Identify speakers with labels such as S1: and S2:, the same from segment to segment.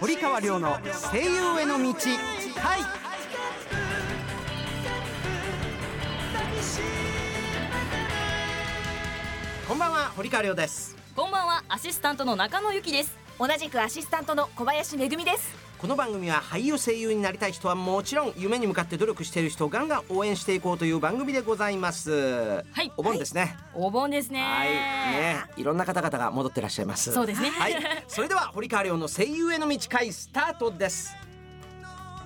S1: 堀川亮の声優への道回こんばんは堀川亮です。
S2: こんばんはアシスタントの中野由紀です。
S3: 同じくアシスタントの小林めぐみです
S1: この番組は俳優声優になりたい人はもちろん夢に向かって努力している人をガンガン応援していこうという番組でございます。
S2: はい。
S1: お盆ですね、
S2: お盆ですね。
S1: はい。ね。いろんな方々が戻ってらっしゃいます。
S2: そうですね。
S1: はい。それでは堀川亮の声優への道会スタートです。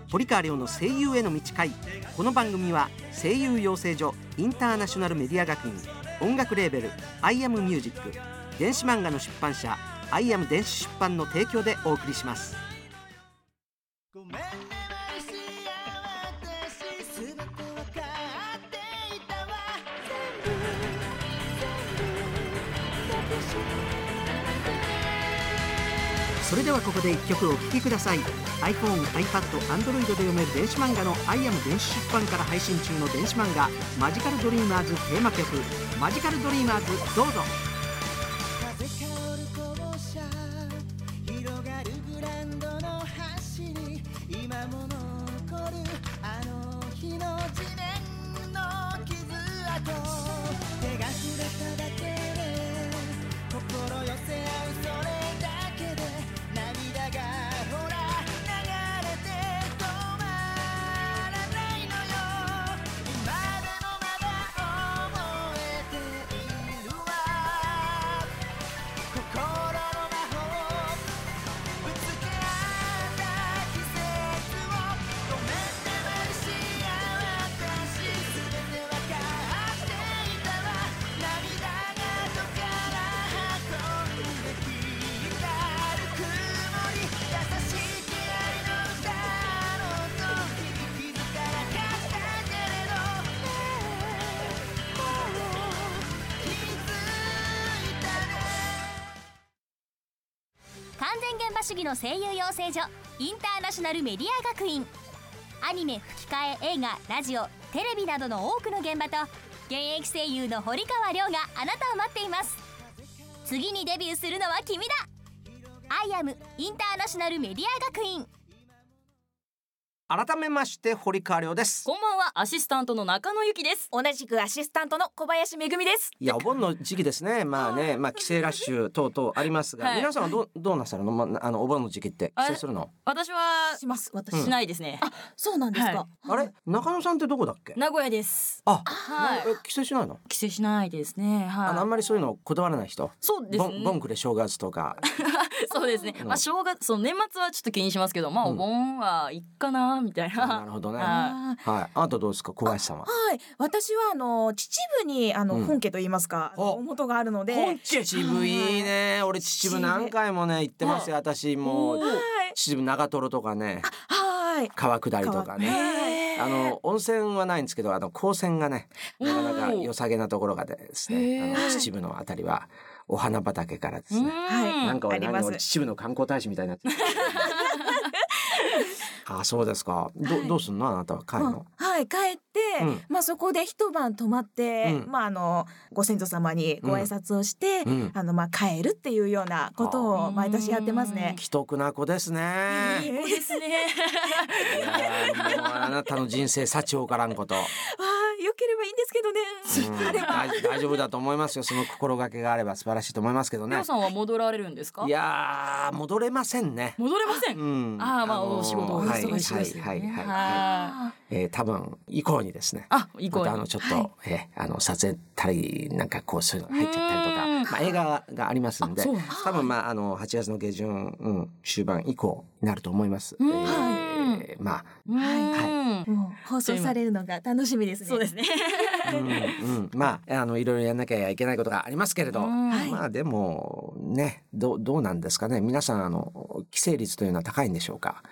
S1: 堀川亮の声優への道会。この番組は声優養成所インターナショナルメディア学院音楽レーベルアイアムミュージック電子漫画の出版社アイアム電子出版の提供でお送りします
S4: ごめんねマリシア私すべてわかっていたわ。全部全部抱きし
S1: それではここで一曲お聴きください。iPhone、iPad、Android で読める電子漫画のアイアム電子出版から配信中の電子漫画マジカルドリーマーズテーマ曲マジカルドリーマーズどうぞ。
S5: 全現場主義の声優養成所インターナショナルメディア学院。アニメ吹き替え映画ラジオテレビなどの多くの現場と現役声優の堀川亮があなたを待っています。次にデビューするのは君だ。アイアムインターナショナルメディア学院。
S1: 改めまして堀川亮です。
S2: こんばんはアシスタントの中野由紀です。
S3: 同じくアシスタントの小林めぐみです。
S1: いやお盆の時期ですね。まあねまあ帰省ラッシュ等々ありますが、
S2: はい。
S1: 皆さんはどうどうなさるの、まあ、あのお盆の時期って帰省するの？
S2: 私は
S3: します私、
S1: うん
S2: しないですね、
S3: そうなんですか、
S2: は
S1: あれ？中野さんってどこだっけ？
S2: 名古屋です。
S1: あ、
S2: はい。
S1: え帰省しないの？
S2: 帰省しないですね。
S1: あのあん
S2: はい
S1: まりそういうのこだわらない人？
S2: そうですね。
S1: ボンボンクレ正月とか。
S2: そうですね、
S1: うん。
S2: まあ正月その年末はちょっと気にしますけどまあ
S1: うん。
S2: お盆はいっかなみたい
S1: な。
S2: な
S1: るほどね。
S2: は
S1: はい。あなたどうですか？小林さんは。
S3: はい。私はあの秩父にあの、
S1: うん。
S3: 本家と言いますか
S1: お
S3: 元があるので。
S1: 本家秩父いいね。俺秩父何回もね行ってますよ。私もう秩父長瀞とかね
S3: はい。
S1: 川下りとかね。
S3: 川
S1: あの温泉はないんですけどあの高泉がねなかなか良さげなところがですねあの秩父のあたりはお花畑からですね。
S3: はい
S1: なんか俺俺秩父の観光大使みたいになってるあそうですか。どどうすんの？あなたは帰る
S3: うん。
S1: の
S3: はい帰って、
S1: うん。
S3: まあそこで一晩泊まって、
S1: うん。
S3: まああのご先祖様にご挨拶をして、
S1: うん。
S3: あのまあ帰るっていうようなことを毎年やってますね。
S1: 既得な子ですね。
S2: そうですね。
S1: あなたの人生幸をからんこと、
S3: ああ良ければいいんですけどね。
S1: うん、大大丈夫だと思いますよ。その心がけがあれば素晴らしいと思いますけどね。
S2: さんは戻られるんですか？
S1: いやー戻れませんね。
S2: 戻れません、
S1: うん。
S2: あーまあお仕事お
S1: はい
S2: 忙しいですよね。
S1: はいはいはい、はい。
S2: は
S1: えー、多分以降にですね。
S2: あ以降に
S1: またあのちょっと、えーあの撮影たりなんかこうそういうの入っちゃったりとか
S2: うん
S1: まあ、映画がありますんで多分まああの8月の下旬、うん、終盤以降になると思います。
S2: うん
S1: えーまあ
S2: い。はい
S3: もう放送されるのが楽しみですね。
S2: そうですね。
S1: うんうん、まああのいろいろやんなきゃいけないことがありますけれど、まあでもねどうどうなんですかね。皆さんあの帰省率というのは高いんでしょうか？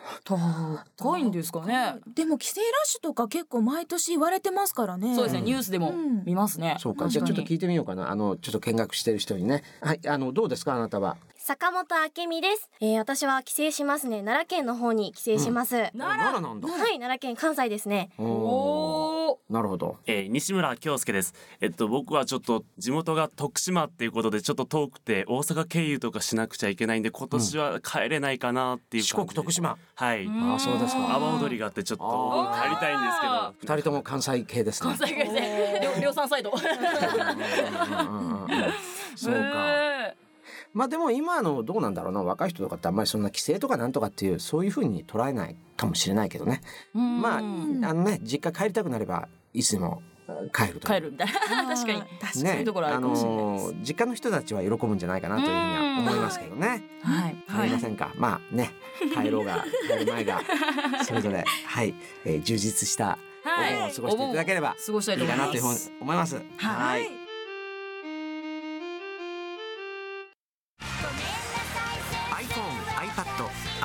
S2: 高いんですかね。
S3: でも帰省ラッシュとか結構毎年言われてますからね。
S2: そうですね、
S1: うん。
S2: ニュースでも
S3: うん。
S2: 見ますね、
S1: そうか。じゃあちょっと聞いてみようかな。あのちょっと見学してる人にね。はいあのどうですか？あなたは。
S6: 坂本明美です、えー、私は帰省しますね。奈良県の方に帰省します、はい
S1: 奈良なんだ。
S6: 奈良県関西ですね。
S1: おー
S2: おお
S1: なるほど。
S7: えー西村京介です。えっと僕はちょっと地元が徳島っていうことでちょっと遠くて大阪経由とかしなくちゃいけないんで今年は帰れないかなっていう
S1: 四
S7: 感じで。
S1: 国徳島。
S7: はい。
S2: ん。
S1: あそうですか。
S7: 阿波踊りがあってちょっと帰りたいんですけど。
S1: 二人とも関西系ですね。
S2: 関西会で量量産サイド。
S1: うんうんうんうんそうか。
S2: へ
S1: まあでも今のどうなんだろうな。若い人とかってあんまりそんな規制とかなんとかっていうそういうふうに捉えないかもしれないけどね。まああのね実家帰りたくなればいつでも帰ると
S2: 帰るみたいな。確かに。
S3: 確か
S2: そういうところあるかもしれないです。
S1: のー実家の人たちは喜ぶんじゃないかなというふうには思いますけどね。
S2: はい。
S1: わかりませんか？まあね、帰ろうが帰る前がそれぞれはい、えー充実したお盆を過ごしていただければ
S2: 過ごしたいと
S1: いいかなというふうに
S2: 思います。
S1: 思い。ます。
S3: はい。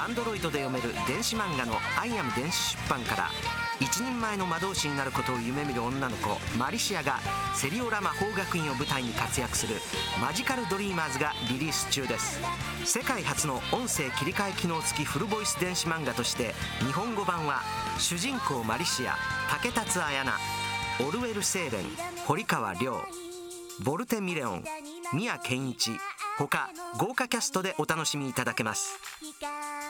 S1: iPad、Android で読める電子漫画の「アイアム電子出版」から一人前の魔導士になることを夢見る女の子マリシアがセリオラ魔法学院を舞台に活躍する「マジカル・ドリーマーズ」がリリース中です。世界初の音声切り替え機能付きフルボイス電子漫画として日本語版は主人公マリシア竹達彩菜オルウェル・セーレン堀川亮ボルテ・ミレオン宮健一他豪華キャストでお楽しみいただけます。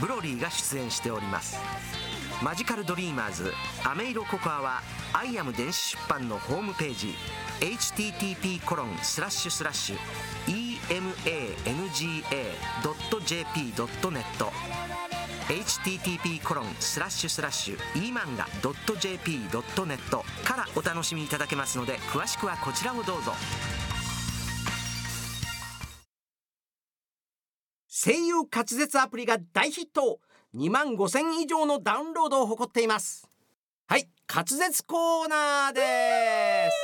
S1: ブロリーが出演しております。マジカルドリーマーズアメイロココアはアイアム電子出版のホームページ http コロンスラッシュスラッシュ emanga.jp.net http コロンスラッシュスラッシュ emanga.jp.net からお楽しみいただけますので詳しくはこちらをどうぞ。声優滑舌アプリが大ヒット。2万5000以上のダウンロードを誇っています。はい滑舌コーナーです。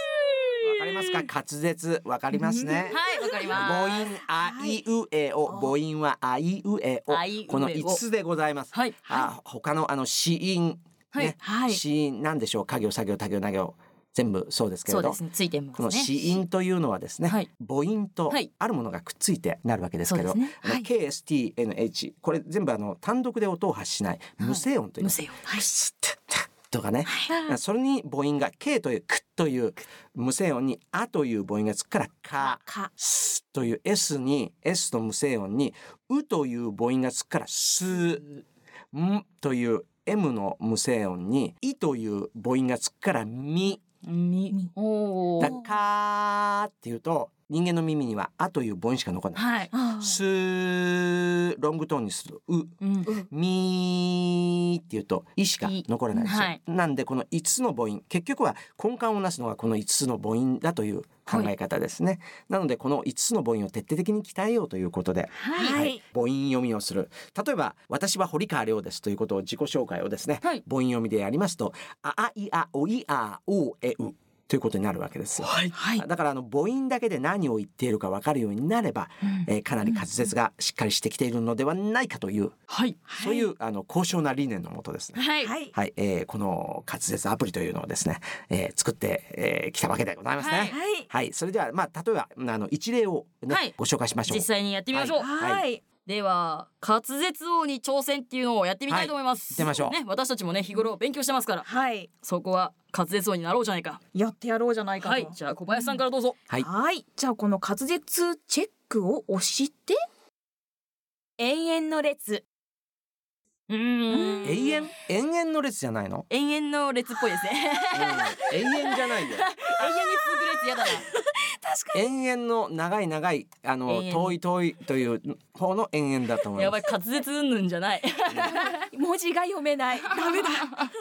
S1: わかりますか？滑舌わかりますね。
S2: はいわかります。
S1: 母音あいうえお母音はあいうえお。この5つでございます。
S2: はい。
S1: あ他のあの子音
S2: はい。
S1: ね
S3: はい。
S1: 子音なんでしょう？家業作業他行な行全部そうですけれど
S2: ね。
S1: この
S2: ね
S1: 子音というのはですね、
S2: はい。
S1: 母音と
S2: はい。
S1: あるものがくっついてなるわけですけど、
S2: ね。
S3: はい。
S1: KSTNH これ全部あの単独で音を発しない無声音という、
S2: 無声音。
S1: クスッタッとかね、それに母音が K というクッという無声音にあという母音がつくからか
S3: か。
S1: スという S に S と無声音にうという母音がつくからす。んという M の無声音にいという母音がつくからみ
S2: みお
S1: だ
S2: ー
S1: かーっていうと人間の耳には「あ」という母音しか残らない。
S2: はい。
S3: あ
S1: すーロングトーンにすると「う」
S2: うん。
S1: みーっていうと「い」しか残らないですよ、
S2: はい。
S1: なんでこの5つの母音結局は根幹をなすのがこの5つの母音だという考え方ですね、なのでこの5つの母音を徹底的に鍛えようということで
S3: はい。
S1: 母音読みをする。例えば私は堀川亮ですということを自己紹介をですね、
S2: はい。
S1: 母音読みでやりますとああいあおいあおえうということになるわけですよ、
S3: はい。
S1: だからあの母音だけで何を言っているか分かるようになれば、えーかなり滑舌がしっかりしてきているのではないかという、
S2: はい。
S1: そういうあの高尚な理念のもとですね。
S2: はい。
S3: はい。
S1: はい、えーこの滑舌アプリというのをですね、えー作ってき、えー来たわけでございますね。
S2: は
S1: はい。い、それではまあ例えばあの一例をね、
S2: はい。
S1: ご紹介しましょう。
S2: 実。際にやってみましょう。
S1: はい。
S3: はい。
S2: では滑舌王に挑戦ってい。うのをやってみたいと思います、
S1: はい行ってみましょう
S2: ね私たちもね日頃勉強してますから
S3: はい
S2: そこは滑舌王になろうじゃないか。
S3: やってやろうじゃないかと。
S2: はいじゃあ小林さんからどうぞ。
S1: はい。
S3: はい。じゃあこの滑舌チェックを押して。永遠の列。
S2: うーん。
S1: 永遠？延々の列じゃないの？
S2: 永遠の列っぽいですね。
S1: 永遠じゃないよ。
S2: 永遠に続く列やだな。
S1: 延々の長い長いあの遠。い遠いという方の延々だと思い
S2: やばい
S1: ます。
S2: 滑舌うんぬんじゃない。
S3: 文字が読めない。ダメだ。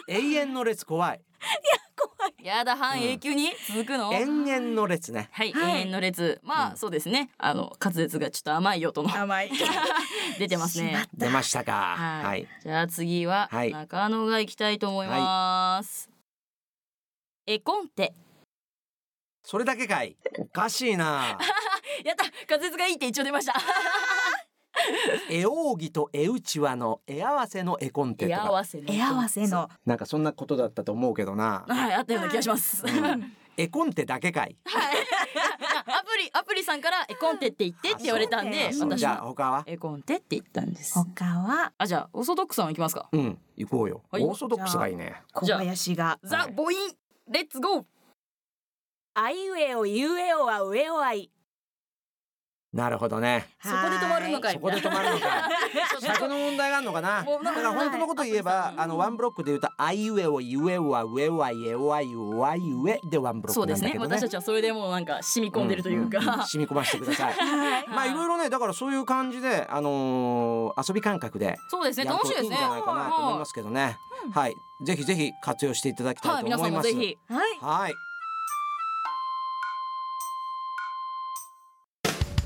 S1: 永遠の列怖い。
S2: やだ半永久に続くの、
S1: 延々の列ね。
S2: はい、
S3: はい。
S2: 永遠の列。まあ、
S1: うん。
S2: そうですね。あの滑舌がちょっと甘いよとの。
S3: 甘い。
S2: 出てますね。
S1: 出ましたか。
S2: はい、
S1: はい。
S2: じゃあ次は
S1: はい。
S2: 中野が行きたいと思います、絵コンテ。
S1: それだけかい。おかしいな。
S2: やった。滑舌がいいって一応出ました
S1: 絵扇と絵うちわの絵合わせの絵コンテと
S2: 手合
S1: か
S2: わせの
S3: 絵合わせの。
S1: なんかそんなことだったと思うけどな。
S2: はいあったような気がします、
S1: うん。絵コンテだけかい。
S2: アプリアプリさんから絵コンテって言ってって言われたんで私
S1: じゃあ
S2: は
S1: 他は？
S2: 絵コンテって言ったんです。
S3: 他は？
S2: あじゃあオーソドックスさん行きますか。
S1: うん行こうよ、
S2: はい。
S1: オーソドックスがいいね。
S3: 小
S2: じゃあ
S3: 林が。
S2: ザ
S1: はい
S2: 母音レッツゴー
S3: あいうえおいうえおは上おあい
S1: なるほどね。
S2: そこで止まるのかい。
S1: そこで止まるのか。尺の問題があるのかな。だから本当のこと言えばあのワンブロックで言うとあいうえおゆえおは上おはいえおはいおわいうえでワンブロッ
S2: そうですね
S1: クなんだけどね
S2: 私たちはそれでもうなんか染み込んでるというか、
S1: んんん染み込ませてくださいまあいろいろねだからそういう感じであのー遊び感覚で
S2: そうですね楽しいですね
S1: といいんじゃないかなと思いますけどねはいぜひぜひ活用していただきた
S2: はいい皆さ
S1: と思います
S2: んもぜひ
S3: はい
S1: はい。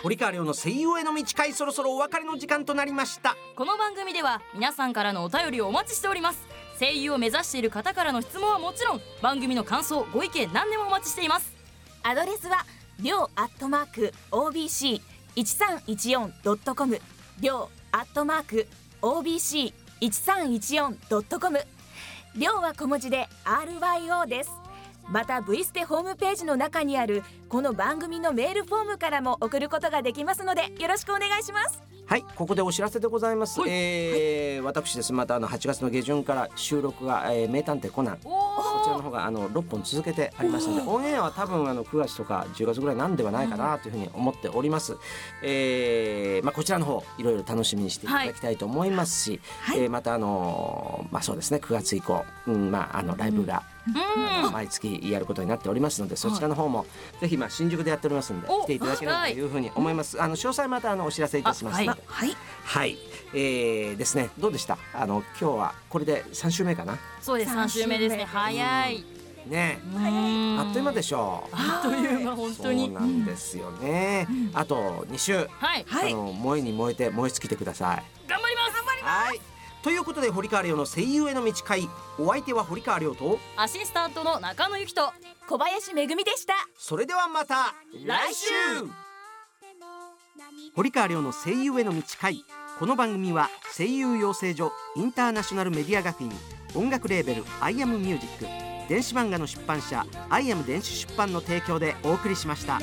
S1: 堀川亮の声優への道会そろそろお別れの時間となりました。
S2: この番組では皆さんからのお便りをお待ちしております。声優を目指している方からの質問はもちろん番組の感想ご意見何でもお待ちしています。
S3: アドレスはりょうアットマーク OBC 一三一四ドットコム。りょうアットマーク OBC 一三一四ドットコム。りょうは小文字で RYO ですまた V ステホームページの中にあるこの番組のメールフォームからも送ることができますのでよろしくお願いします。
S1: はいここでお知らせでございます、
S2: はい。
S1: えー私です。またあの8月の下旬から収録が、えー名探偵コナン。こちらの方があの6本続けてありますのでオンエアは多分あの9月とか10月ぐらいなんではないかなというふうに思っております、えーまあ、こちらの方いろいろ楽しみにしていただきたいと思いますし、
S3: はい。
S1: えーまたあのーまあそうですね9月以降、うんまあ、あのライブが、
S2: うん
S1: 毎月やることになっておりますのでそちらの方もぜひまあ新宿でやっておりますので
S2: お
S1: 来ていただければとい。うふうに思います。あの詳細またあのお知らせいたします
S2: あはい。
S1: ので
S3: はい。
S1: はい、えー、ですね。どうでした？あの今日はこれで3週目かな？
S2: そうです。3週目ですね。早い。
S1: ね。
S2: うん。
S1: あっという間でしょう。
S2: あっという間本当に。
S1: そうなんですよね、あと2週、
S2: はい。
S3: はい。
S1: あの燃えに燃えて燃え尽きてください。
S2: 頑張ります。
S1: はいということで堀川亮の声優への道会。お相手は堀川亮と。
S2: アシスタントの中野友貴と。
S3: 小林めぐみでした。
S1: それではまた来週。堀川りょうの声優への道会。この番組は声優養成所インターナショナルメディア学院音楽レーベル「アイアムミュージック電子漫画の出版社「アイアム電子出版」の提供でお送りしました。